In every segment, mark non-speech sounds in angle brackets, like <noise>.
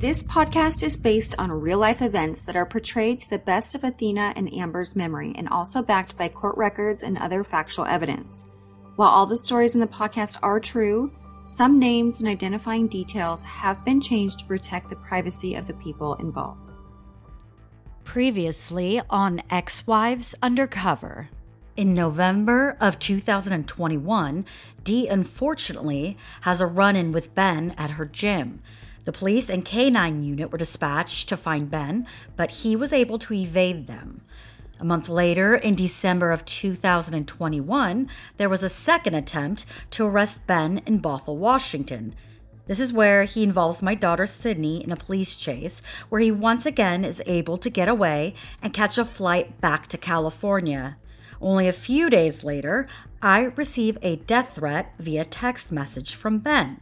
This podcast is based on real life events that are portrayed to the best of Athena and Amber's memory and also backed by court records and other factual evidence. While all the stories in the podcast are true, some names and identifying details have been changed to protect the privacy of the people involved. Previously on Ex Wives Undercover. In November of 2021, Dee unfortunately has a run in with Ben at her gym. The police and K9 unit were dispatched to find Ben, but he was able to evade them. A month later, in December of 2021, there was a second attempt to arrest Ben in Bothell, Washington. This is where he involves my daughter Sydney in a police chase, where he once again is able to get away and catch a flight back to California. Only a few days later, I receive a death threat via text message from Ben.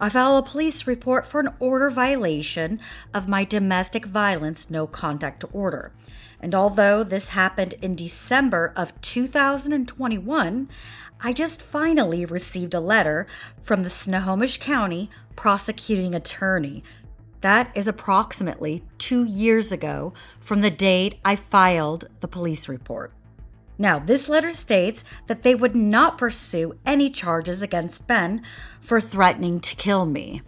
I file a police report for an order violation of my domestic violence no contact order. And although this happened in December of 2021, I just finally received a letter from the Snohomish County prosecuting attorney. That is approximately two years ago from the date I filed the police report. Now, this letter states that they would not pursue any charges against Ben for threatening to kill me.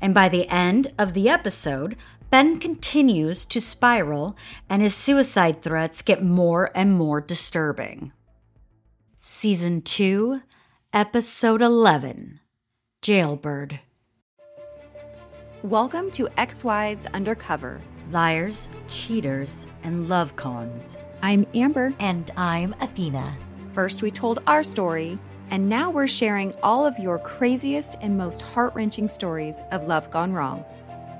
And by the end of the episode, Ben continues to spiral and his suicide threats get more and more disturbing. Season 2, Episode 11 Jailbird. Welcome to Ex Wives Undercover. Liars, cheaters, and love cons. I'm Amber. And I'm Athena. First, we told our story, and now we're sharing all of your craziest and most heart wrenching stories of love gone wrong.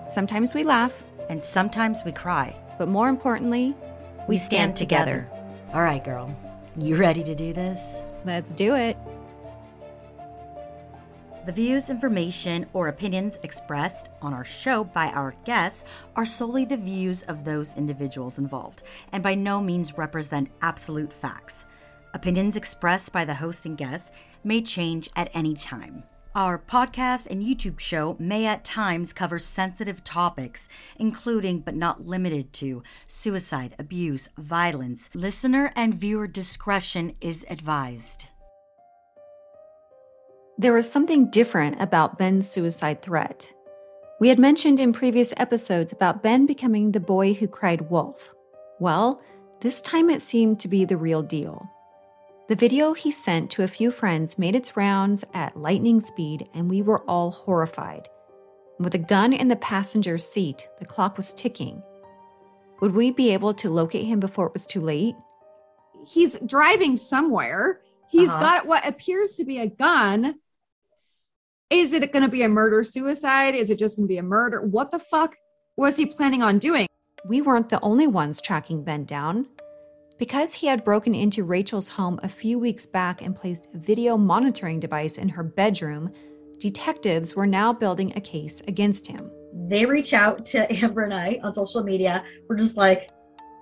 Sometimes we laugh, And sometimes we cry. but more importantly, We stand together. All right, girl. You ready to do this? Let's do it. The views, information, or opinions expressed on our show by our guests are solely the views of those individuals involved and by no means represent absolute facts. Opinions expressed by the host and guests may change at any time. Our podcast and YouTube show may at times cover sensitive topics, including but not limited to suicide, abuse, violence. Listener and viewer discretion is advised. There was something different about Ben's suicide threat. We had mentioned in previous episodes about Ben becoming the boy who cried wolf. Well, this time it seemed to be the real deal. The video he sent to a few friends made its rounds at lightning speed, and we were all horrified. With a gun in the passenger seat, the clock was ticking. Would we be able to locate him before it was too late? he's driving somewhere. He's Uh-huh. got what appears to be a gun. Is it going to be a murder suicide? Is it just going to be a murder? What the fuck was he planning on doing? We weren't the only ones tracking Ben down. Because he had broken into Rachel's home a few weeks back and placed a video monitoring device in her bedroom, detectives were now building a case against him. they reach out to Amber and I on social media. We're just like,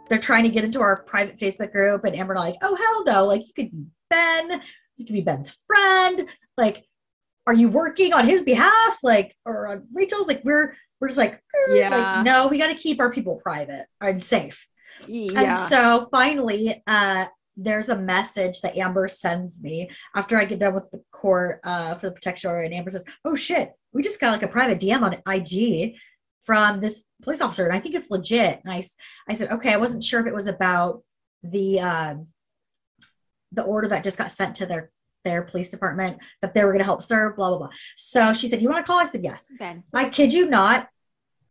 they're trying to get into our private Facebook group, and Amber and I like, oh hell no! Like you could be Ben, you could be Ben's friend. Like, are you working on his behalf? Like, or on Rachel's? Like, we're we're just like, eh, Yeah. like no, we got to keep our people private and safe. Yeah. And so finally, uh, there's a message that Amber sends me after I get done with the court uh, for the protection order. And Amber says, Oh shit, we just got like a private DM on IG from this police officer. And I think it's legit. And I said, Okay, I wasn't sure if it was about the uh, the order that just got sent to their their police department that they were going to help serve, blah, blah, blah. So she said, You want to call? I said, Yes. Ben. I kid you not.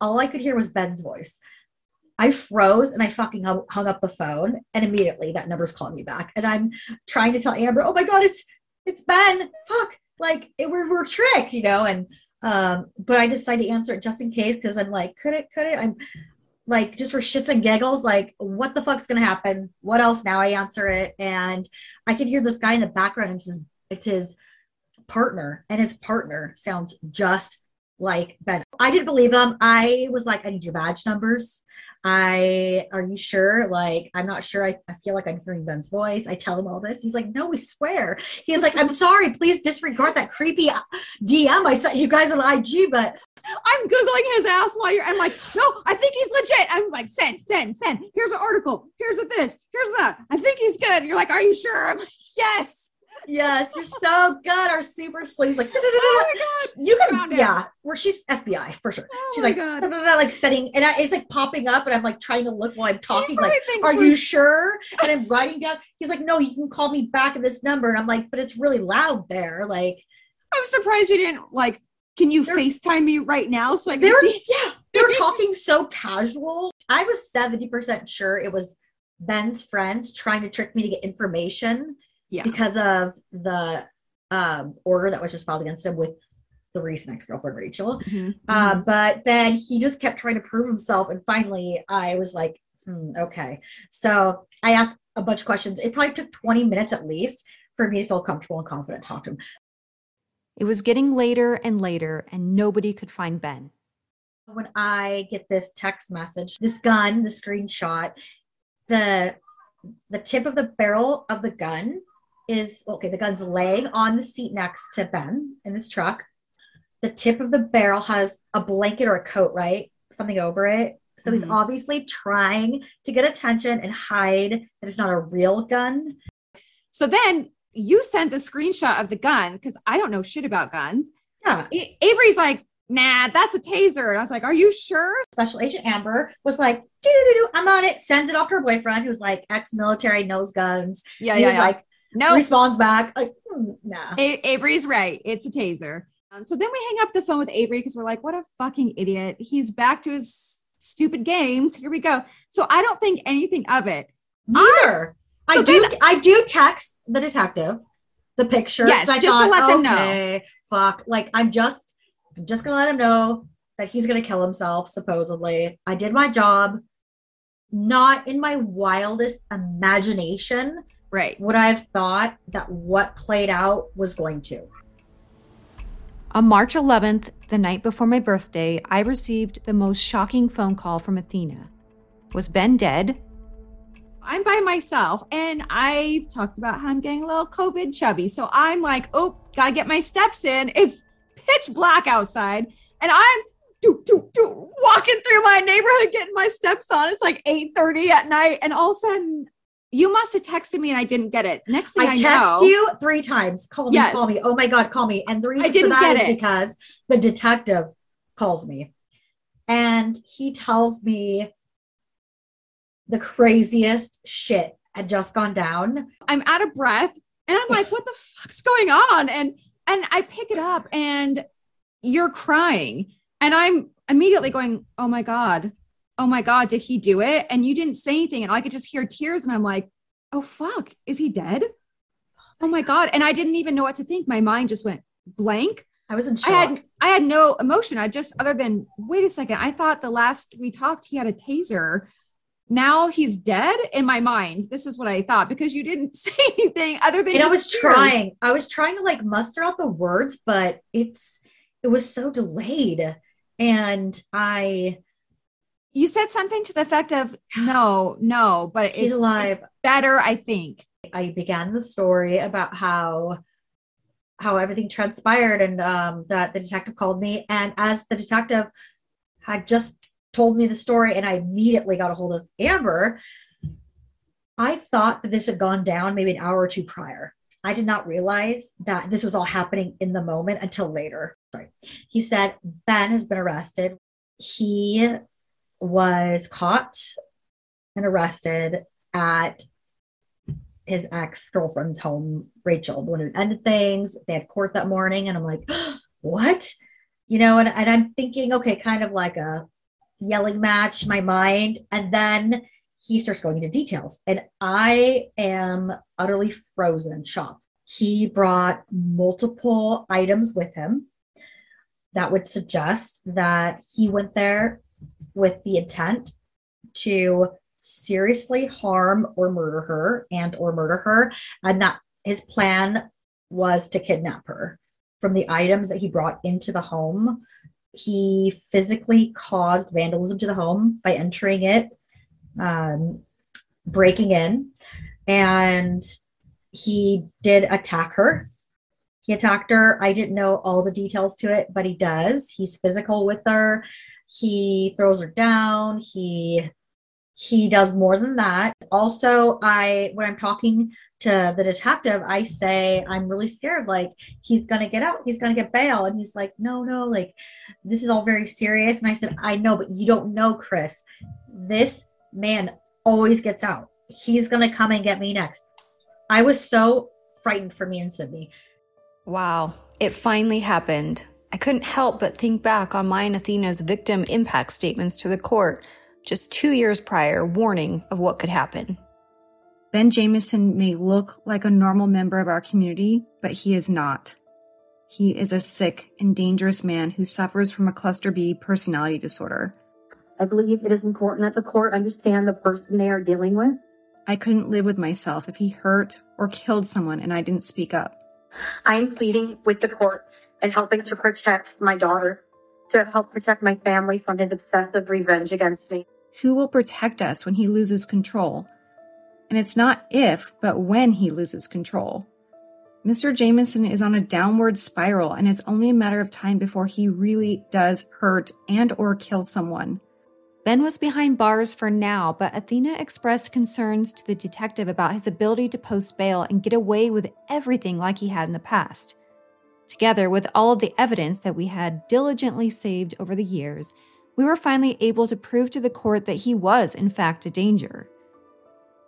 All I could hear was Ben's voice. I froze and I fucking hung, up the phone, and immediately that number's calling me back. And I'm trying to tell Amber, "Oh my god, it's it's Ben! Fuck! Like it, we're we're tricked, you know." And um, but I decided to answer it just in case because I'm like, could it? Could it? I'm like just for shits and giggles, like what the fuck's gonna happen? What else? Now I answer it, and I could hear this guy in the background. It's his, it's his partner, and his partner sounds just like Ben. I didn't believe him. I was like, I need your badge numbers. I are you sure? Like, I'm not sure. I, I feel like I'm hearing Ben's voice. I tell him all this. He's like, no, we swear. He's like, I'm sorry, please disregard that creepy uh, DM I sent you guys on IG, but I'm Googling his ass while you're, I'm like, no, I think he's legit. I'm like, send, send, send. Here's an article. Here's a this. Here's that. I think he's good. You're like, are you sure? I'm like, yes. Yes, you're so good. Our super sleeves like Oh my God. you can it. yeah. Where she's FBI for sure. Oh she's like like setting and I, it's like popping up and I'm like trying to look while I'm talking. Like, are you sure? And I'm writing down. He's like, no, you can call me back at this number. And I'm like, but it's really loud there. Like I'm surprised you didn't like, can you FaceTime me right now so I can see? yeah, they were talking so casual. I was 70% sure it was Ben's friends trying to trick me to get information Yeah. because of the um, order that was just filed against him with the recent ex-girlfriend Rachel. Mhm. Uh, but then he just kept trying to prove himself. And finally, I was like, hmm, okay. So I asked a bunch of questions. It probably took 20 minutes at least for me to feel comfortable and confident to talk to him. It was getting later and later, and nobody could find Ben. When I get this text message, this gun, the screenshot, the the tip of the barrel of the gun is okay, the gun's laying on the seat next to Ben in this truck. The tip of the barrel has a blanket or a coat, right? Something over it. So he's Mhm. obviously trying to get attention and hide that it's not a real gun. So then you sent the screenshot of the gun because I don't know shit about guns. Yeah. A- Avery's like, nah, that's a taser. And I was like, are you sure? Special Agent Amber was like, doo doo doo, I'm on it. Sends it off to her boyfriend, who's like ex-military, knows guns. Yeah, he yeah, was yeah. like, no, responds back, like, hmm, nah. A- Avery's right. It's a taser. Um, so then we hang up the phone with Avery because we're like, what a fucking idiot. He's back to his stupid games. Here we go. So I don't think anything of it. Neither. So I do. then- I do text the detective the picture. Yes, I just to let them know. Fuck. Like I'm just. I'm just gonna let him know that he's gonna kill himself. Supposedly, I did my job. Not in my wildest imagination Right. would I have thought that what played out was going to. On March 11th, the night before my birthday, I received the most shocking phone call from Athena. Was Ben dead? I'm by myself and I've talked about how I'm getting a little COVID chubby. So I'm like, oh, gotta get my steps in. It's pitch black outside and I'm do, do, do, walking through my neighborhood getting my steps on. It's like 8:30 at night. And all of a sudden, you must have texted me and I didn't get it. Next thing I, I text know, you three times. Call me, Yes. call me. Oh my God, call me. And the reason I didn't for that get is it. because the detective calls me and he tells me the craziest shit had just gone down. I'm out of breath and I'm like, what the fuck's going on? And and I pick it up and you're crying. And I'm immediately going, Oh my God. Oh my God, did he do it? And you didn't say anything. And I could just hear tears. And I'm like, oh fuck, is he dead? Oh my God. And I didn't even know what to think. My mind just went blank. I was in I had I had no emotion. I just other than wait a second. I thought the last we talked, he had a taser. Now he's dead in my mind. This is what I thought because you didn't <laughs> say anything other than and I was tears. trying. I was trying to like muster out the words, but it's it was so delayed. And I You said something to the effect of no, no, but he's it's, alive. it's better, I think. I began the story about how how everything transpired and um, that the detective called me. And as the detective had just told me the story and I immediately got a hold of Amber I thought that this had gone down maybe an hour or two prior. I did not realize that this was all happening in the moment until later. Sorry. He said Ben has been arrested. He was caught and arrested at his ex girlfriend's home, Rachel, the one who ended things. They had court that morning, and I'm like, <gasps> what? You know, and, and I'm thinking, okay, kind of like a yelling match, my mind. And then he starts going into details, and I am utterly frozen shocked. He brought multiple items with him that would suggest that he went there with the intent to seriously harm or murder her and or murder her and that his plan was to kidnap her from the items that he brought into the home he physically caused vandalism to the home by entering it, um, breaking in, and he did attack her. He attacked her. I didn't know all the details to it, but he does. He's physical with her. He throws her down. He he does more than that. Also, I when I'm talking to the detective, I say I'm really scared. Like he's gonna get out, he's gonna get bail, and he's like, no, no, like this is all very serious. And I said, I know, but you don't know, Chris. This man always gets out. He's gonna come and get me next. I was so frightened for me and Sydney. Wow, it finally happened. I couldn't help but think back on my and Athena's victim impact statements to the court just two years prior, warning of what could happen. Ben Jameson may look like a normal member of our community, but he is not. He is a sick and dangerous man who suffers from a cluster B personality disorder. I believe it is important that the court understand the person they are dealing with. I couldn't live with myself if he hurt or killed someone and I didn't speak up. I am pleading with the court and helping to protect my daughter, to help protect my family from his obsessive revenge against me. Who will protect us when he loses control? And it's not if, but when he loses control. Mr. Jameson is on a downward spiral and it's only a matter of time before he really does hurt and or kill someone. Ben was behind bars for now, but Athena expressed concerns to the detective about his ability to post bail and get away with everything like he had in the past. Together with all of the evidence that we had diligently saved over the years, we were finally able to prove to the court that he was, in fact, a danger.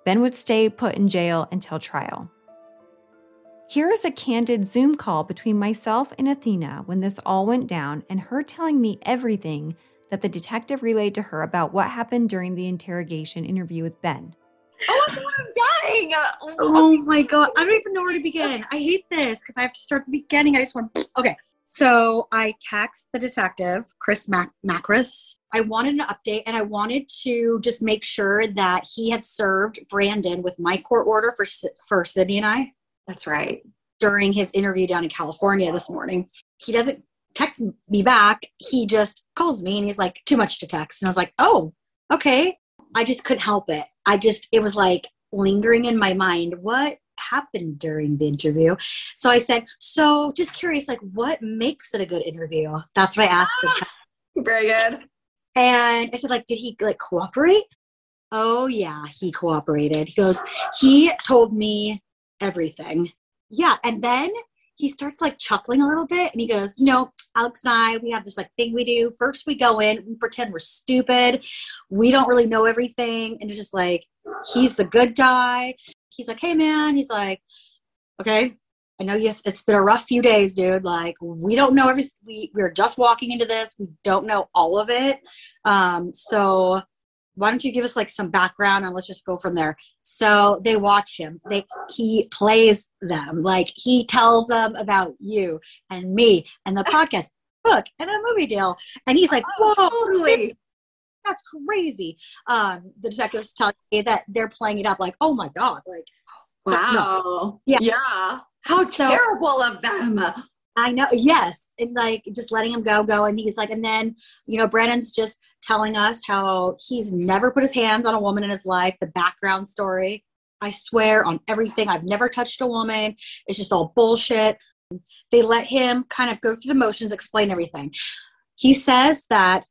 Ben would stay put in jail until trial. Here is a candid Zoom call between myself and Athena when this all went down, and her telling me everything that the detective relayed to her about what happened during the interrogation interview with Ben. Oh, my god, I'm dying. Uh, oh, oh my god, I don't even know where to begin. I hate this because I have to start the beginning. I just want. Okay, so I text the detective, Chris Mac- Macris. I wanted an update, and I wanted to just make sure that he had served Brandon with my court order for for Sydney and I. That's right. During his interview down in California this morning, he doesn't text me back. He just calls me and he's like, too much to text. And I was like, oh, okay. I just couldn't help it. I just, it was like lingering in my mind. What happened during the interview? So I said, so just curious, like, what makes it a good interview? That's what I asked. The <laughs> Very good. And I said, like, did he like cooperate? Oh, yeah, he cooperated. He goes, he told me everything. Yeah. And then he starts like chuckling a little bit and he goes, you know, Alex and I, we have this like thing we do. First, we go in, we pretend we're stupid. We don't really know everything. And it's just like, he's the good guy. He's like, hey, man. He's like, okay, I know you. It's been a rough few days, dude. Like, we don't know everything. We, we're just walking into this. We don't know all of it. Um, so why don't you give us like some background and let's just go from there. So they watch him. They he plays them. Like he tells them about you and me and the podcast book and a movie deal. And he's like oh, whoa totally. that's crazy. Um the detectives tell you that they're playing it up like oh my god like wow no. yeah. Yeah. How so, terrible of them. I know, yes. And like just letting him go, go. And he's like, and then, you know, Brennan's just telling us how he's never put his hands on a woman in his life, the background story. I swear on everything. I've never touched a woman. It's just all bullshit. They let him kind of go through the motions, explain everything. He says that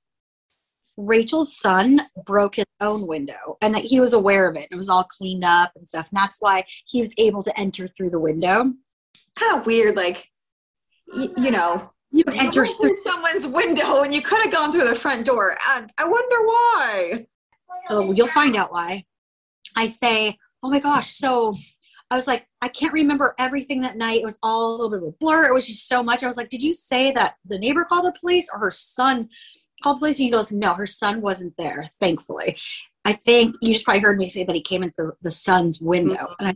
Rachel's son broke his own window and that he was aware of it. It was all cleaned up and stuff. And that's why he was able to enter through the window. Kind of weird. Like, you, you know, you enter through someone's window and you could have gone through the front door. And I wonder why. Oh, you'll find out why. I say, oh my gosh. So I was like, I can't remember everything that night. It was all a little bit of a blur. It was just so much. I was like, did you say that the neighbor called the police or her son called the police? And he goes, no, her son wasn't there, thankfully. I think you just probably heard me say that he came into the son's window. Mm-hmm. And I,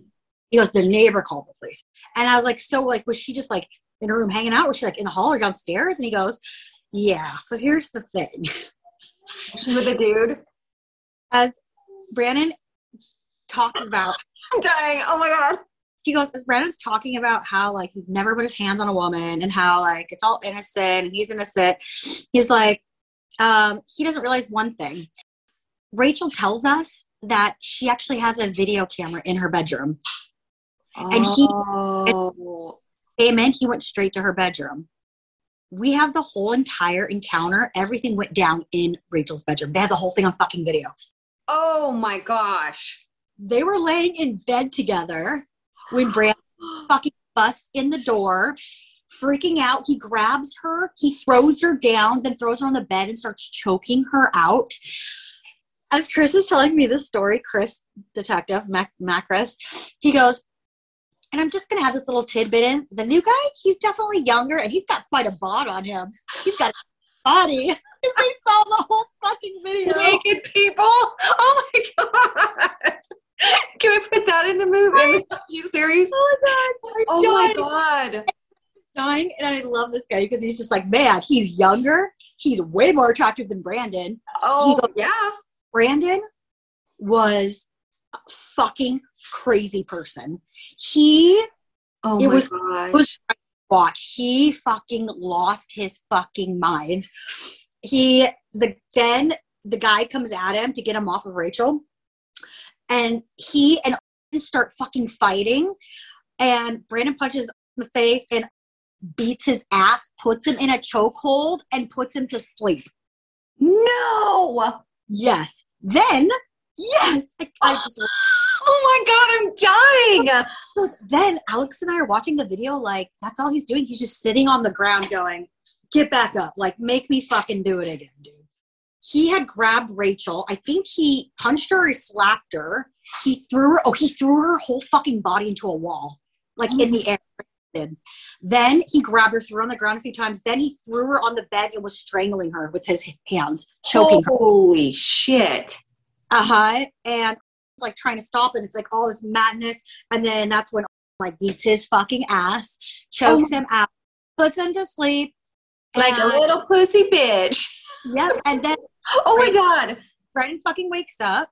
he goes, the neighbor called the police. And I was like, so like, was she just like in her room hanging out? Was she like in the hall or downstairs? And he goes, Yeah. So here's the thing. <laughs> With the dude? As Brandon talks about <laughs> I'm dying. Oh my god. he goes, as Brandon's talking about how like he'd never put his hands on a woman and how like it's all innocent and he's innocent. He's like, um, he doesn't realize one thing. Rachel tells us that she actually has a video camera in her bedroom. And he- Oh. Came in, he went straight to her bedroom. We have the whole entire encounter. Everything went down in Rachel's bedroom. They had the whole thing on fucking video. oh my gosh. They were laying in bed together when Brandon <gasps> fucking busts in the door, freaking out. He grabs her, he throws her down, then throws her on the bed and starts choking her out. As Chris is telling me this story, Chris, detective, Mac- Macris, he goes, and I'm just gonna have this little tidbit in. The new guy, he's definitely younger and he's got quite a bod on him. He's got a body. <laughs> They saw the whole fucking video. Naked people. Oh my god. Can we put that in the movie in the series? Oh my god. Oh my god. dying and I love this guy because he's just like, man, he's younger. He's way more attractive than Brandon. Oh goes, yeah. Brandon was fucking crazy person. He Oh It my was- gosh. was watch. He fucking lost his fucking mind. He the then the guy comes at him to get him off of Rachel, and he and start fucking fighting, and Brandon punches in the face and beats his ass, puts him in a chokehold, and puts him to sleep. no. Yes. Then yes, I, I just Oh my god, I'm dying. <laughs> So then Alex and I are watching the video, like, that's all he's doing. He's just sitting on the ground going, get back up. Like, make me fucking do it again, dude. He had grabbed Rachel. I think he punched her or slapped her. He threw her, oh, he threw her whole fucking body into a wall, like in the air. Then he grabbed her, threw her on the ground a few times. Then he threw her on the bed and was strangling her with his hands, choking her. Holy shit. Uh-huh. And it's like trying to stop it. It's like all this madness. And then that's when like beats his fucking ass, chokes him out, puts him to sleep. Like a little pussy bitch. Yep. And then <laughs> Oh my god. Brendan fucking wakes up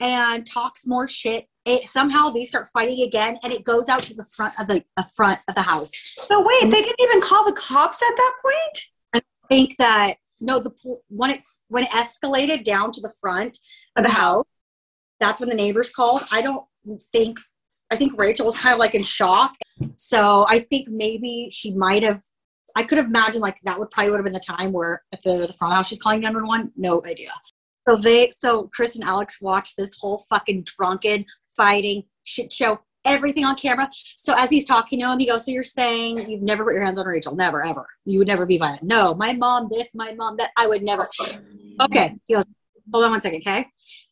and talks more shit. It somehow they start fighting again and it goes out to the front of the, the front of the house. So wait, they didn't even call the cops at that point? I think that no, the when it when it escalated down to the front of the house, that's when the neighbors called. I don't think I think Rachel was kind of like in shock. So I think maybe she might have. I could have imagined like that would probably would have been the time where at the, the front house she's calling 911. No idea. So they so Chris and Alex watched this whole fucking drunken fighting shit show. Everything on camera. So as he's talking to him, he goes, "So you're saying you've never put your hands on Rachel? Never, ever. You would never be violent? No. My mom, this. My mom, that. I would never. Okay. He goes, hold on one second, okay?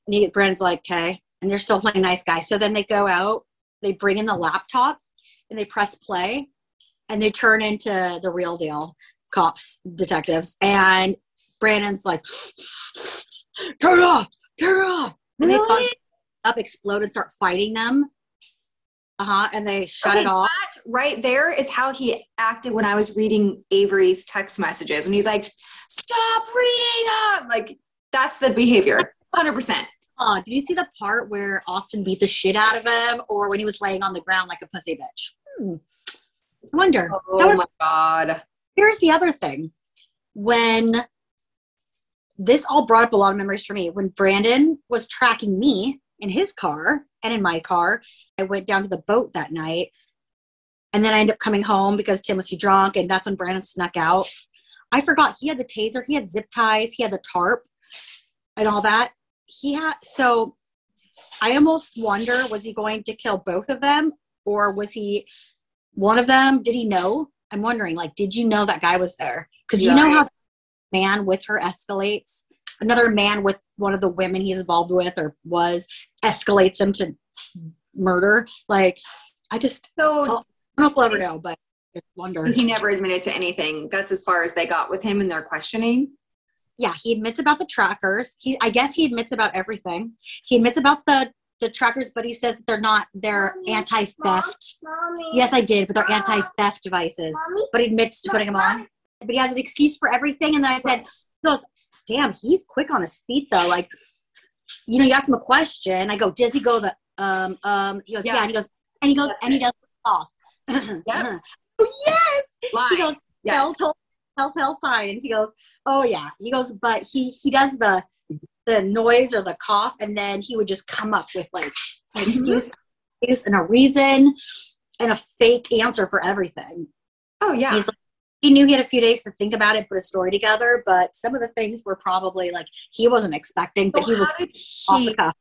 And he, Brandon's like, okay. And they're still playing nice guy. So then they go out, they bring in the laptop, and they press play, and they turn into the real deal cops, detectives. And Brandon's like, turn it off, turn it off. And they Really? thought up, explode, and start fighting them. Uh huh. And they shut Okay, it off. That right there is how he acted when I was reading Avery's text messages. When he's like, "Stop reading them!" Like that's the behavior, hundred percent. Uh, did you see the part where Austin beat the shit out of him, or when he was laying on the ground like a pussy bitch? Hmm. I wonder. Oh would- my god! here's the other thing. When this all brought up a lot of memories for me. When Brandon was tracking me in his car and in my car, I went down to the boat that night. And then I ended up coming home because Tim was too drunk, and that's when Brandon snuck out. I forgot he had the taser, he had zip ties, he had the tarp, and all that. He had so I almost wonder was he going to kill both of them, or was he one of them? Did he know? I'm wondering, like, did you know that guy was there? Because you know how man with her escalates. Another man with one of the women he's involved with or was escalates him to murder. Like, I just So Oh. I don't know if we'll ever know, but I wonder. he never admitted to anything. That's as far as they got with him in their questioning. Yeah, he admits about the trackers. He, I guess, he admits about everything. He admits about the the trackers, but he says that they're not. They're anti-theft. Yes, I did, but they're anti-theft devices. But he admits to putting them on. But he has an excuse for everything. And then I said, he goes, damn, he's quick on his feet though. Like, you know, you ask him a question. I go, does he go the um um? He goes, yeah. Yeah. And he goes, and he goes, and he does cough. <laughs> Yep. oh, yes. Lie. He goes, yes. Telltale, telltale signs. He goes, oh yeah. He goes, but he he does the the noise or the cough, and then he would just come up with like an Mhm. excuse, excuse and a reason and a fake answer for everything. Oh yeah. He's like, he knew he had a few days to think about it, put a story together, but some of the things were probably like he wasn't expecting, but So he was how did off he, the cuff.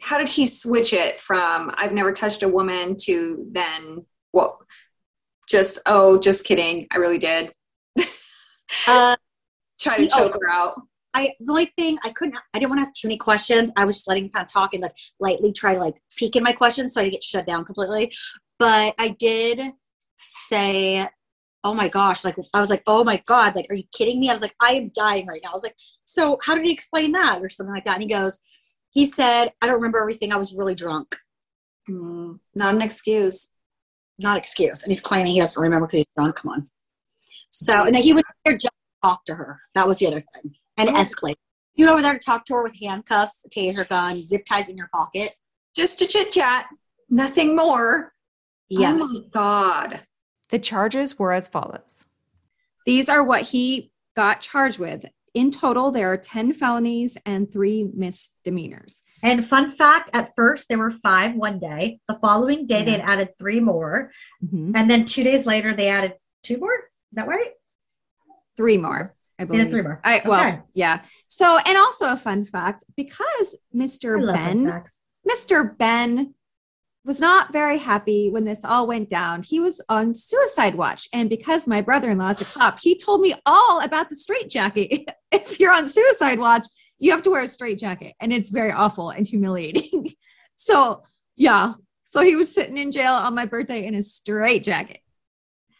how did he switch it from I've never touched a woman to then what? Just oh, just kidding. I really did. Uh, <laughs> Try to oh. choke her out. I the only thing I couldn't I didn't want to ask too many questions. I was just letting him kind of talk and like lightly try to like peek in my questions so I didn't get shut down completely. But I did say, Oh my gosh, like I was like, Oh my god, like are you kidding me? I was like, I am dying right now. I was like, So how did he explain that? Or something like that. And he goes, he said, I don't remember everything. I was really drunk. Mm, not an excuse. Not excuse. And he's claiming he doesn't remember because he's drunk. Come on. So and then he would just talk to her. That was the other thing. And Oh. escalate. You went over there to talk to her with handcuffs, a taser gun, zip ties in your pocket. Just to chit chat. Nothing more. Yes. Oh God. The charges were as follows These are what he got charged with. In total, there are 10 felonies and three misdemeanors. And fun fact at first, there were five one day. The following day, they had added three more. Mhm. And then two days later, they added two more. Is that right? Three more, I believe. three more. I, well, Okay. yeah. So, and also a fun fact because Mr. Ben. Mr. Ben was not very happy when this all went down. He was on suicide watch. And because my brother in law is a cop, he told me all about the straight jacket. <laughs> if you're on suicide watch, you have to wear a straight jacket, and it's very awful and humiliating. <laughs> so, yeah. So he was sitting in jail on my birthday in a straight jacket.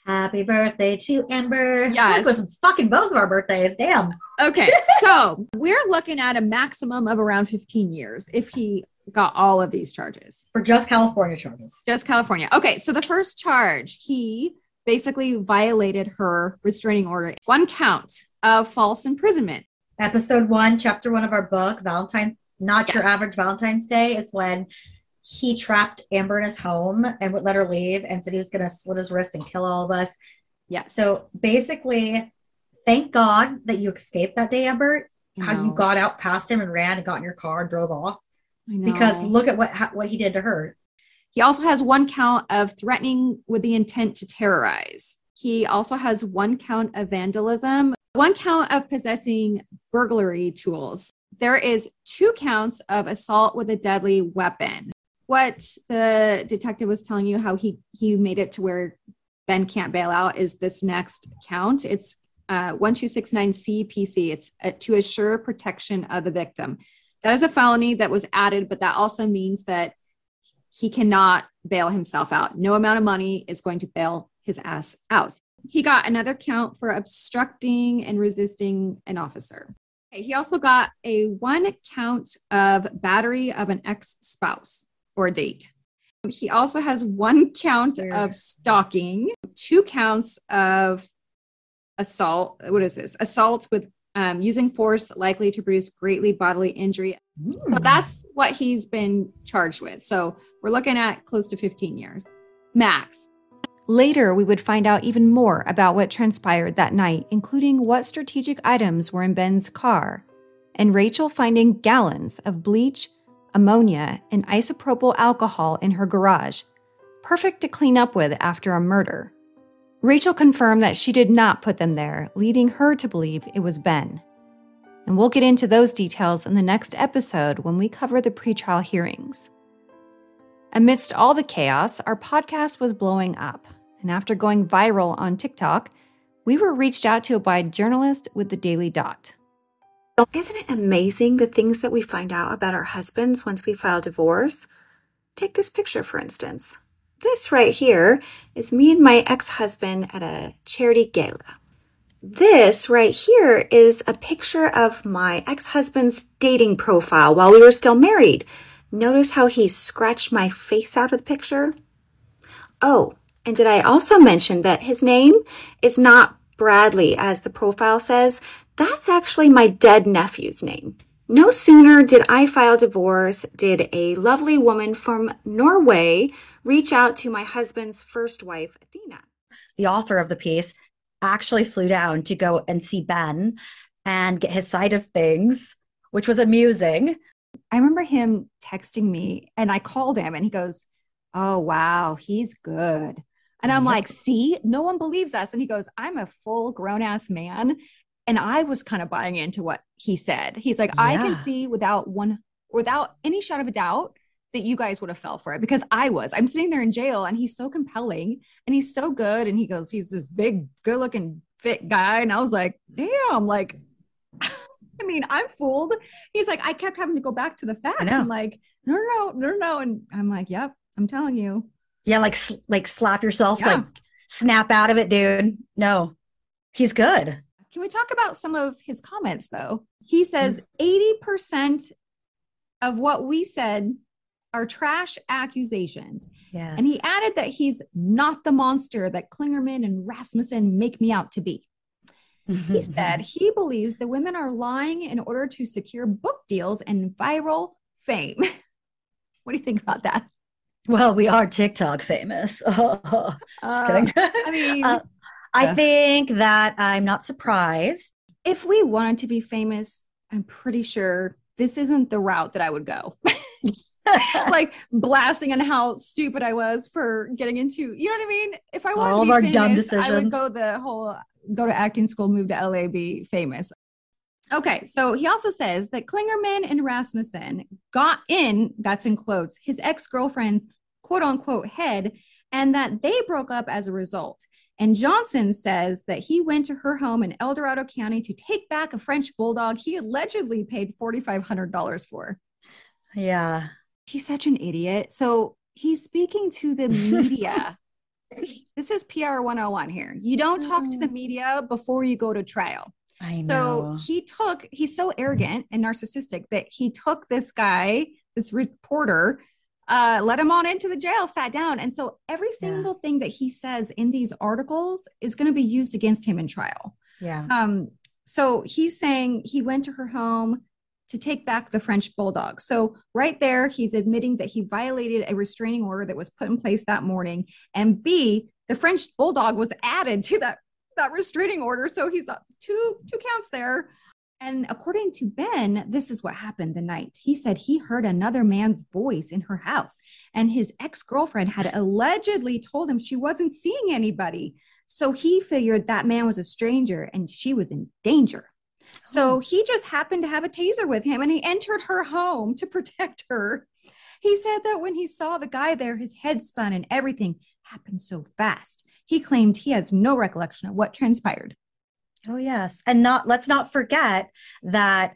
Happy birthday to Amber. Yes. It was fucking both of our birthdays. Damn. Okay, <laughs> so we're looking at a maximum of around 15 years if he got all of these charges. For just California charges. Just California. Okay, so the first charge, he basically violated her restraining order. One count of false imprisonment. Episode one, chapter one of our book, Valentine, not your average Valentine's Day, is when he trapped Amber in his home and would let her leave and said he was going to slit his wrist and kill all of us. Yeah. So basically, thank God that you escaped that day, Amber. How you got out past him and ran and got in your car and drove off. I know. Because look at what ha- what he did to her. He also has one count of threatening with the intent to terrorize. He also has one count of vandalism, one count of possessing burglary tools. There is two counts of assault with a deadly weapon. What the detective was telling you how he he made it to where Ben can't bail out is this next count. It's uh, 1269 CPC. It's to assure protection of the victim. That is a felony that was added, but that also means that he cannot bail himself out. No amount of money is going to bail his ass out. He got another count for obstructing and resisting an officer. He also got a one count of battery of an ex spouse or date. He also has one count of stalking, two counts of assault. What is this? Assault with um, using force likely to produce greatly bodily injury. So that's what he's been charged with. So we're looking at close to 15 years max. Later, we would find out even more about what transpired that night, including what strategic items were in Ben's car, and Rachel finding gallons of bleach, ammonia, and isopropyl alcohol in her garage, perfect to clean up with after a murder. Rachel confirmed that she did not put them there, leading her to believe it was Ben. And we'll get into those details in the next episode when we cover the pretrial hearings. Amidst all the chaos, our podcast was blowing up, and after going viral on TikTok, we were reached out to by a journalist with the Daily Dot. Isn't it amazing the things that we find out about our husbands once we file divorce? Take this picture, for instance. This right here is me and my ex husband at a charity gala. This right here is a picture of my ex husband's dating profile while we were still married. Notice how he scratched my face out of the picture? Oh, and did I also mention that his name is not Bradley as the profile says? That's actually my dead nephew's name. No sooner did I file divorce did a lovely woman from Norway reach out to my husband's first wife, Athena. The author of the piece actually flew down to go and see Ben and get his side of things, which was amusing. I remember him texting me and I called him and he goes, Oh, wow, he's good. And I'm like, See, no one believes us. And he goes, I'm a full grown ass man and I was kind of buying into what he said. He's like, yeah. I can see without one, without any shadow of a doubt that you guys would have fell for it because I was. I'm sitting there in jail and he's so compelling and he's so good. And he goes, he's this big, good looking, fit guy. And I was like, damn, like, <laughs> I mean, I'm fooled. He's like, I kept having to go back to the facts. I'm like, no, no, no, no, no. And I'm like, yep, I'm telling you. Yeah, like like slap yourself, yeah. like snap out of it, dude. No, he's good. Can we talk about some of his comments though? He says 80% mm. of what we said are trash accusations. Yes. And he added that he's not the monster that Klingerman and Rasmussen make me out to be. he <laughs> said he believes the women are lying in order to secure book deals and viral fame. <laughs> what do you think about that? Well, we are TikTok famous. <laughs> Just uh, kidding. I mean, uh, I think that I'm not surprised. If we wanted to be famous, I'm pretty sure this isn't the route that I would go. <laughs> like blasting on how stupid I was for getting into, you know what I mean? If I wanted All to be of our famous, dumb decisions. I would go the whole go to acting school, move to LA, be famous. Okay, so he also says that Klingerman and Rasmussen got in, that's in quotes, his ex girlfriend's quote unquote head, and that they broke up as a result. And Johnson says that he went to her home in El Dorado County to take back a French bulldog he allegedly paid $4,500 for. Yeah. He's such an idiot. So he's speaking to the media. <laughs> this is PR 101 here. You don't talk to the mm. media before you go to trial. I know. So he took, he's so arrogant and narcissistic that he took this guy, this reporter, uh, let him on into the jail, sat down. And so every single yeah. thing that he says in these articles is going to be used against him in trial. Yeah. Um, so he's saying he went to her home to take back the French bulldog. So right there, he's admitting that he violated a restraining order that was put in place that morning. And B, the French bulldog was added to that that restraining order. So he's up two two counts there. And according to Ben, this is what happened the night. He said he heard another man's voice in her house, and his ex girlfriend had allegedly told him she wasn't seeing anybody. So he figured that man was a stranger and she was in danger. So oh. he just happened to have a taser with him and he entered her home to <laughs> protect her. He said that when he saw the guy there, his head spun and everything happened so fast. He claimed he has no recollection of what transpired. Oh yes. And not let's not forget that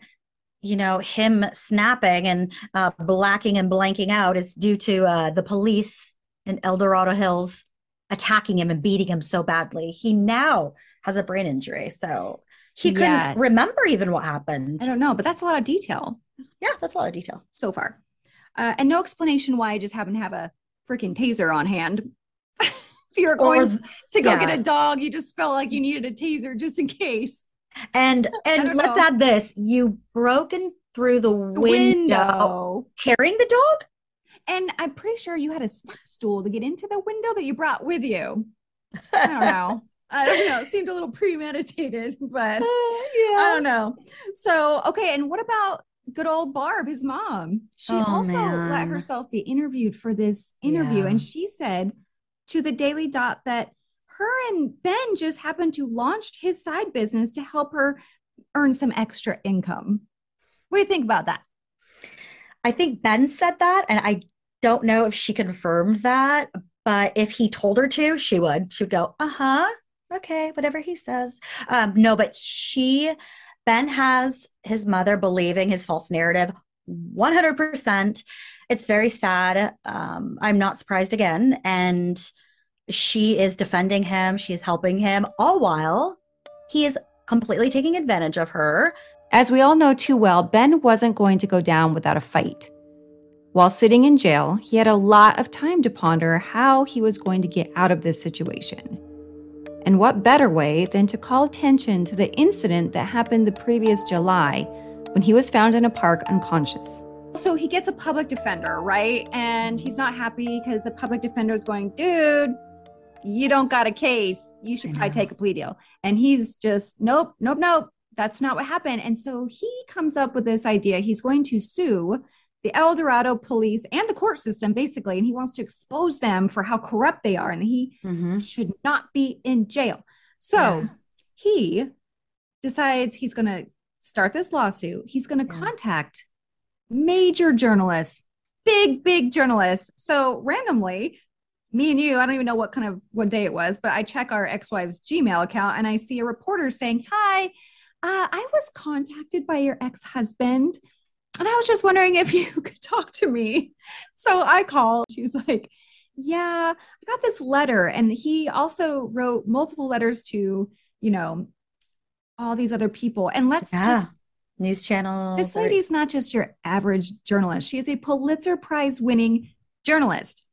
you know him snapping and uh, blacking and blanking out is due to uh, the police in El Dorado Hills attacking him and beating him so badly. He now has a brain injury, so he couldn't yes. remember even what happened. I don't know, but that's a lot of detail. Yeah, that's a lot of detail so far, uh, and no explanation why I just happen to have a freaking taser on hand if you're going or, to go yeah. get a dog, you just felt like you needed a taser just in case. And <laughs> and let's know. add this: you broken through the window, window, carrying the dog. And I'm pretty sure you had a step stool to get into the window that you brought with you. I don't know. <laughs> I don't know. It seemed a little premeditated, but uh, yeah. I don't know. So, okay. And what about good old Barb, his mom? She oh, also man. let herself be interviewed for this interview. Yeah. And she said to the Daily Dot that her and Ben just happened to launch his side business to help her earn some extra income. What do you think about that? I think Ben said that, and I don't know if she confirmed that, but if he told her to, she would. She would go, uh huh, okay, whatever he says. Um, no, but she, Ben has his mother believing his false narrative 100%. It's very sad. Um, I'm not surprised again. And she is defending him, she's helping him, all while he is completely taking advantage of her. As we all know too well, Ben wasn't going to go down without a fight. While sitting in jail, he had a lot of time to ponder how he was going to get out of this situation. And what better way than to call attention to the incident that happened the previous July when he was found in a park unconscious. So he gets a public defender, right? And he's not happy because the public defender is going, dude, you don't got a case. You should probably take a plea deal. And he's just, nope, nope, nope. That's not what happened. And so he comes up with this idea. He's going to sue the El Dorado police and the court system, basically. And he wants to expose them for how corrupt they are and he Mm-hmm. should not be in jail. So Yeah. he decides he's going to start this lawsuit. He's going to Yeah. contact major journalists, big, big journalists. So randomly, me and you, I don't even know what kind of what day it was, but I check our ex-wife's Gmail account and I see a reporter saying, "Hi, uh, I was contacted by your ex-husband, and I was just wondering if <laughs> you could talk to me." So I call. She's like, "Yeah, I got this letter," and he also wrote multiple letters to, you know, all these other people. And let's Yeah. just News channel. this lady's not just your average journalist. She is a Pulitzer Prize winning journalist.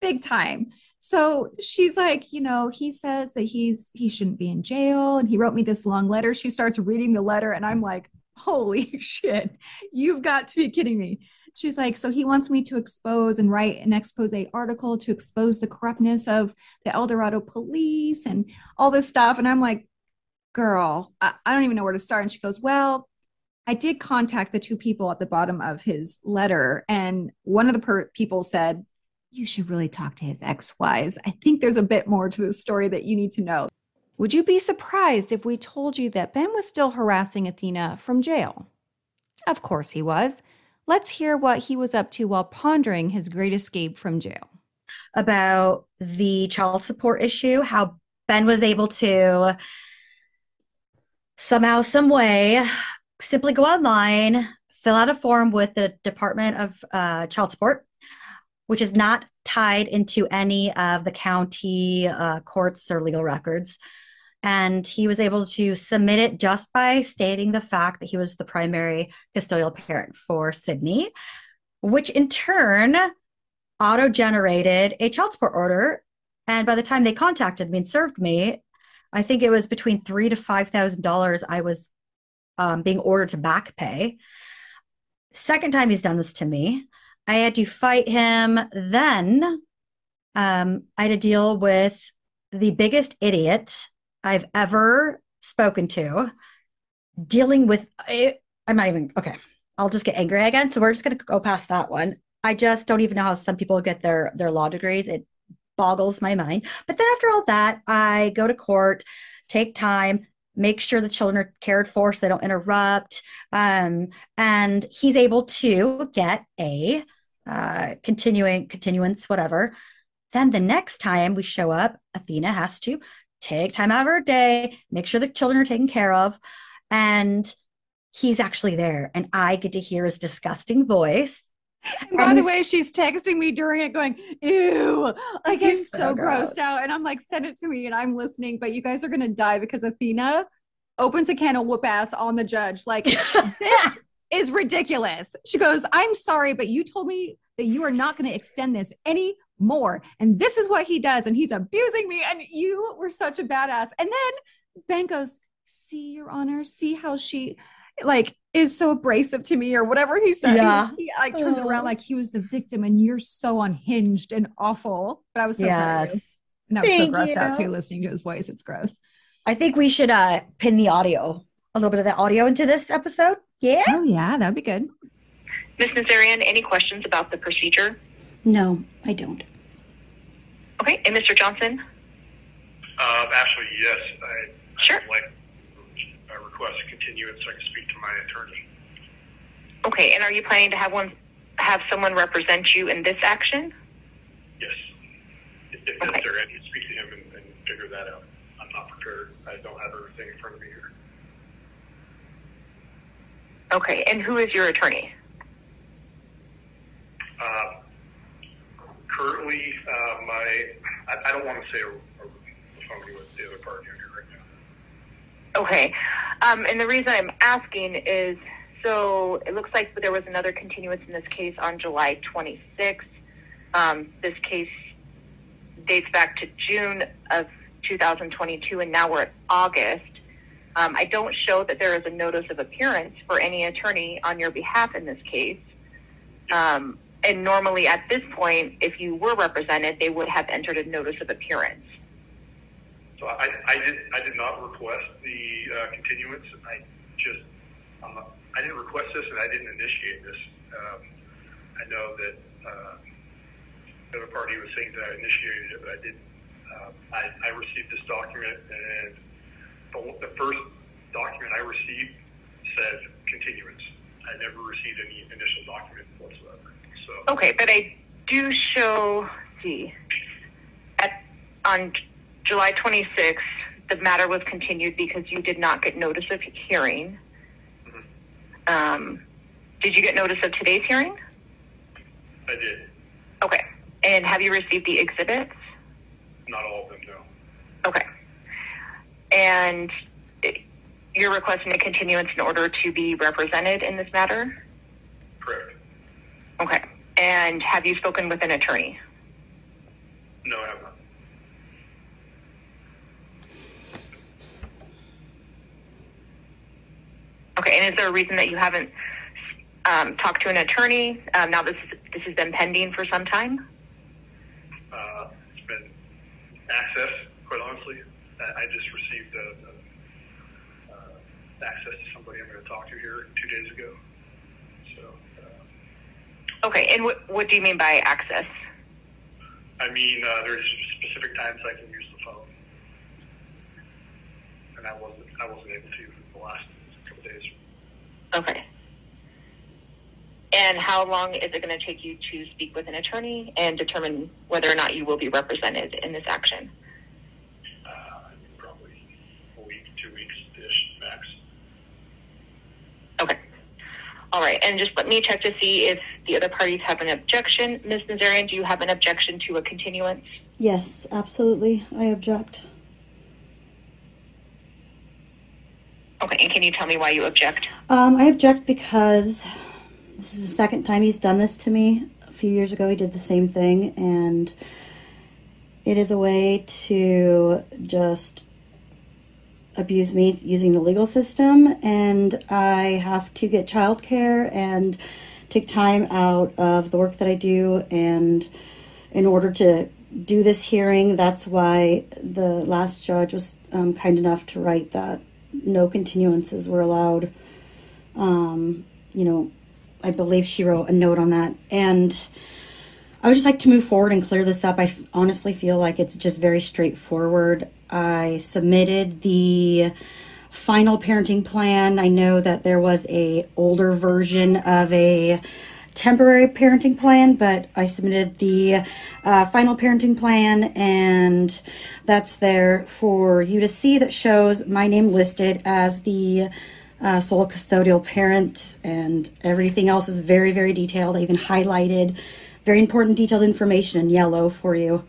Big time. So she's like, you know, he says that he's he shouldn't be in jail and he wrote me this long letter. She starts reading the letter and I'm like, "Holy <laughs> shit. You've got to be kidding me." She's like, "So he wants me to expose and write an expose article to expose the corruptness of the El Dorado police and all this stuff." And I'm like, "Girl, I, I don't even know where to start." And she goes, "Well, I did contact the two people at the bottom of his letter, and one of the per- people said, You should really talk to his ex wives. I think there's a bit more to the story that you need to know. Would you be surprised if we told you that Ben was still harassing Athena from jail? Of course he was. Let's hear what he was up to while pondering his great escape from jail. about the child support issue, how Ben was able to somehow, some way, simply go online, fill out a form with the Department of uh, Child Support, which is not tied into any of the county uh, courts or legal records. And he was able to submit it just by stating the fact that he was the primary custodial parent for Sydney, which in turn auto generated a child support order. And by the time they contacted me and served me, I think it was between three to five thousand dollars I was um, being ordered to back pay. Second time he's done this to me, I had to fight him. Then um, I had to deal with the biggest idiot I've ever spoken to, dealing with. I, I'm not even okay. I'll just get angry again. So we're just gonna go past that one. I just don't even know how some people get their their law degrees. It boggles my mind. But then after all that, I go to court, take time, make sure the children are cared for so they don't interrupt. Um, and he's able to get a uh, continuing continuance, whatever. Then the next time we show up, Athena has to take time out of her day, make sure the children are taken care of, and he's actually there, and I get to hear his disgusting voice. And by the way, she's texting me during it, going, Ew, like I'm so, so grossed out. And I'm like, Send it to me. And I'm listening, but you guys are going to die because Athena opens a can of whoop ass on the judge. Like, <laughs> this is ridiculous. She goes, I'm sorry, but you told me that you are not going to extend this any more. And this is what he does. And he's abusing me. And you were such a badass. And then Ben goes, See, Your Honor, see how she like is so abrasive to me or whatever he said. Yeah. He, like turned it Oh. around like he was the victim and you're so unhinged and awful. But I was so proud yes. And I was so Thank grossed out too listening to his voice. It's gross. I think we should uh pin the audio, a little bit of the audio into this episode. Yeah. Oh yeah, that'd be good. Ms. Nazarian, any questions about the procedure? No, I don't. Okay, and Mr. Johnson? Um, actually, yes, I, Sure. I'd like a request to continue it so I can speak to my attorney. Okay, and are you planning to have one, have someone represent you in this action? Yes. If, if Okay. I need to speak to him and, and figure that out. I'm not prepared. I don't have everything in front of me here. Okay, and who is your attorney? Uh, currently, uh, my, I, I don't want to say a, a phony with the other party here right now. Okay, um, and the reason I'm asking is, so it looks like there was another continuance in this case on July 26th. Um, this case dates back to June of 2022, and now we're at August. Um, I don't show that there is a notice of appearance for any attorney on your behalf in this case. Um, and normally at this point, if you were represented, they would have entered a notice of appearance. So I, I did, I did not request the uh, continuance. I just, I'm I didn't request this and I didn't initiate this. Um, I know that uh, the other party was saying that I initiated it, but I didn't. Um, I, I received this document and the, the first document I received said continuance. I never received any initial document whatsoever. So Okay, but I do show, see, at, on July 26th, the matter was continued because you did not get notice of hearing. Um, did you get notice of today's hearing? I did. Okay. And have you received the exhibits? Not all of them, no. Okay. And you're requesting a continuance in order to be represented in this matter? Correct. Okay. And have you spoken with an attorney? No, I have not. Okay. And is there a reason that you haven't um, talked to an attorney? Um, now this this has been pending for some time. Uh, it's been access, quite honestly. I, I just received uh, uh, access to somebody I'm going to talk to here two days ago. So, uh, Okay. And what what do you mean by access? I mean, uh, there's specific times I can use the phone, and I wasn't I wasn't able to the last couple days. Okay. And how long is it going to take you to speak with an attorney and determine whether or not you will be represented in this action? Uh, probably a week, two weeks ish max. Okay. All right. And just let me check to see if the other parties have an objection. Ms. Nazarian, do you have an objection to a continuance? Yes, absolutely. I object. Okay. And can you tell me why you object? Um, I object because this is the second time he's done this to me. A few years ago, he did the same thing, and it is a way to just abuse me using the legal system. And I have to get childcare and take time out of the work that I do. And in order to do this hearing, that's why the last judge was um, kind enough to write that no continuances were allowed. Um, you know, I believe she wrote a note on that. And I would just like to move forward and clear this up. I f- honestly feel like it's just very straightforward. I submitted the final parenting plan. I know that there was a older version of a temporary parenting plan, but I submitted the uh, final parenting plan, and that's there for you to see. That shows my name listed as the uh, sole custodial parent, and everything else is very, very detailed. I even highlighted very important detailed information in yellow for you.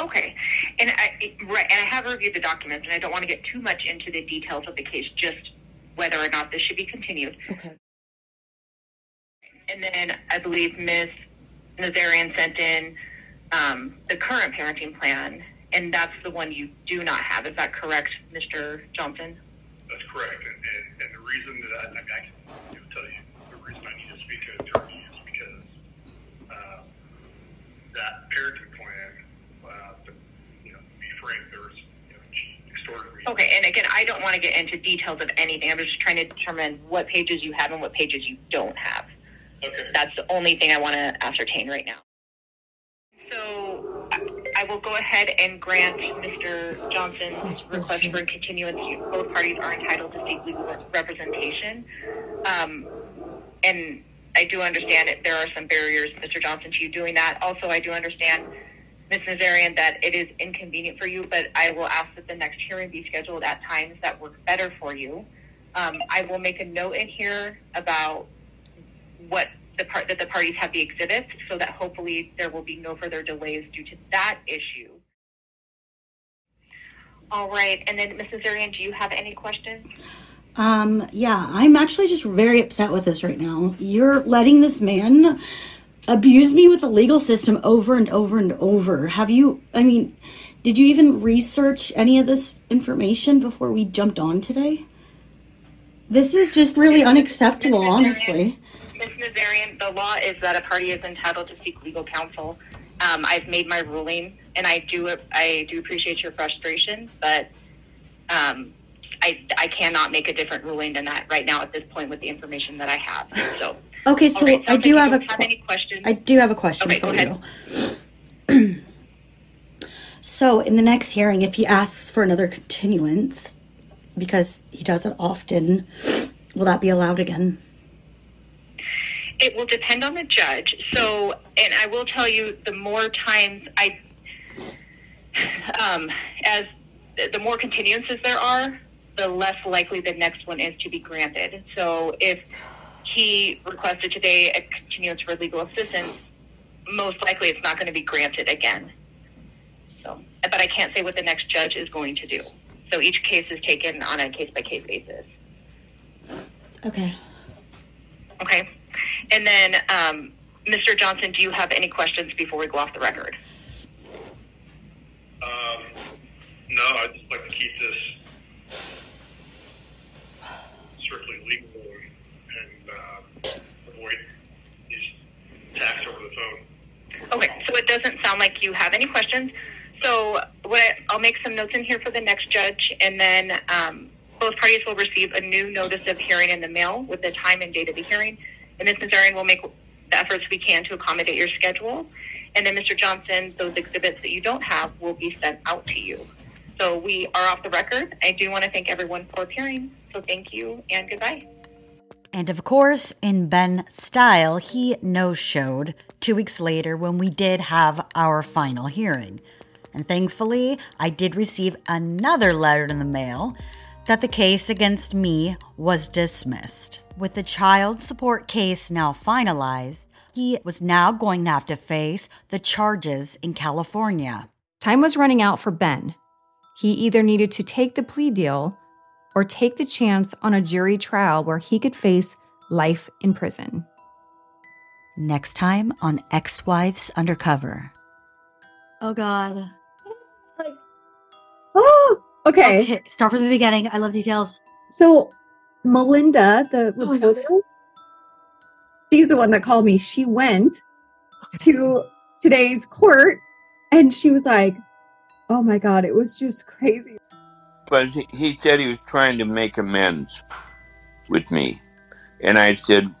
Okay. And I, right, and I have reviewed the documents, and I don't want to get too much into the details of the case, just whether or not this should be continued. Okay. And then I believe Ms. Nazarian sent in um, the current parenting plan, and that's the one you do not have. Is that correct, Mr. Johnson? That's correct. And, and, and the reason that I, I mean, I can you know, tell you the reason I need to speak to an attorney is because um, that parenting plan, uh, to, you know, be frank, there's was you know, extorted. Okay, and again, I don't want to get into details of anything. I'm just trying to determine what pages you have and what pages you don't have. Okay. That's the only thing I want to ascertain right now. So I- I will go ahead and grant Mr. Johnson's request bullshit. for continuance. Both parties are entitled to seek legal representation. Um, and I do understand that there are some barriers, Mr. Johnson, to you doing that. Also, I do understand, Ms. Nazarian, that it is inconvenient for you, but I will ask that the next hearing be scheduled at times that work better for you. Um, I will make a note in here about what the part that the parties have the exhibits so that hopefully there will be no further delays due to that issue. All right, and then Ms. Nazarian, do you have any questions? Um, yeah, I'm actually just very upset with this right now. You're letting this man abuse me with the legal system over and over and over. Have you, I mean, Did you even research any of this information before we jumped on today? This is just really unacceptable, honestly. Ms. Nazarian, the law is that a party is entitled to seek legal counsel. Um, I've made my ruling, and I do I do appreciate your frustration, but um, I I cannot make a different ruling than that right now at this point with the information that I have. So Okay, so right, I do have a have any questions. I do have a question Okay, for you. <clears throat> so in the next hearing, if he asks for another continuance, because he does it often, will that be allowed again? It will depend on the judge. So, and I will tell you, the more times I, um, as the more continuances there are, the less likely the next one is to be granted. So, if he requested today a continuance for legal assistance, most likely it's not going to be granted again. So, but I can't say what the next judge is going to do. So each case is taken on a case by case basis. Okay. Okay. And then, um, Mr. Johnson, do you have any questions before we go off the record? Um, no, I'd just like to keep this strictly legal and uh, avoid these attacks over the phone. Okay, so it doesn't sound like you have any questions. So what I, I'll make some notes in here for the next judge, and then um, both parties will receive a new notice of hearing in the mail with the time and date of the hearing. And Ms. Nazarian will make the efforts we can to accommodate your schedule. And then Mr. Johnson, those exhibits that you don't have will be sent out to you. So we are off the record. I do want to thank everyone for appearing. So thank you and goodbye. And of course, in Ben style, he no showed two weeks later when we did have our final hearing. And thankfully, I did receive another letter in the mail that the case against me was dismissed. With the child support case now finalized, he was now going to have to face the charges in California. Time was running out for Ben. He either needed to take the plea deal or take the chance on a jury trial where he could face life in prison. Next time on Ex Wives Undercover. Oh God. <gasps> Oh, okay. Okay, start from the beginning. I love details. So Melinda, the oh reporter, she's the one that called me. She went to today's court and she was like, Oh my God, it was just crazy. But he, he said he was trying to make amends with me. And I said,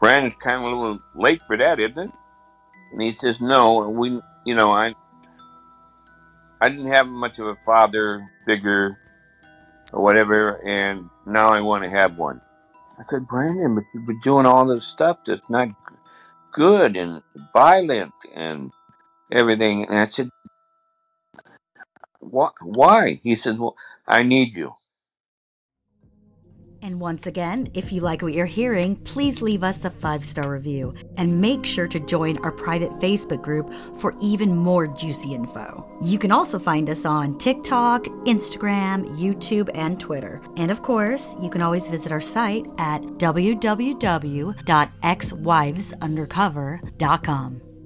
Brandon's kind of a little late for that, isn't it? And he says, no, we, you know, I, I didn't have much of a father figure or whatever, and now I want to have one. I said, Brandon, but you've been doing all this stuff that's not good and violent and everything. And I said, why? Why? He said, well, I need you. And once again, if you like what you're hearing, please leave us a five star review and make sure to join our private Facebook group for even more juicy info. You can also find us on TikTok, Instagram, YouTube, and Twitter. And of course, you can always visit our site at www.xwivesundercover.com.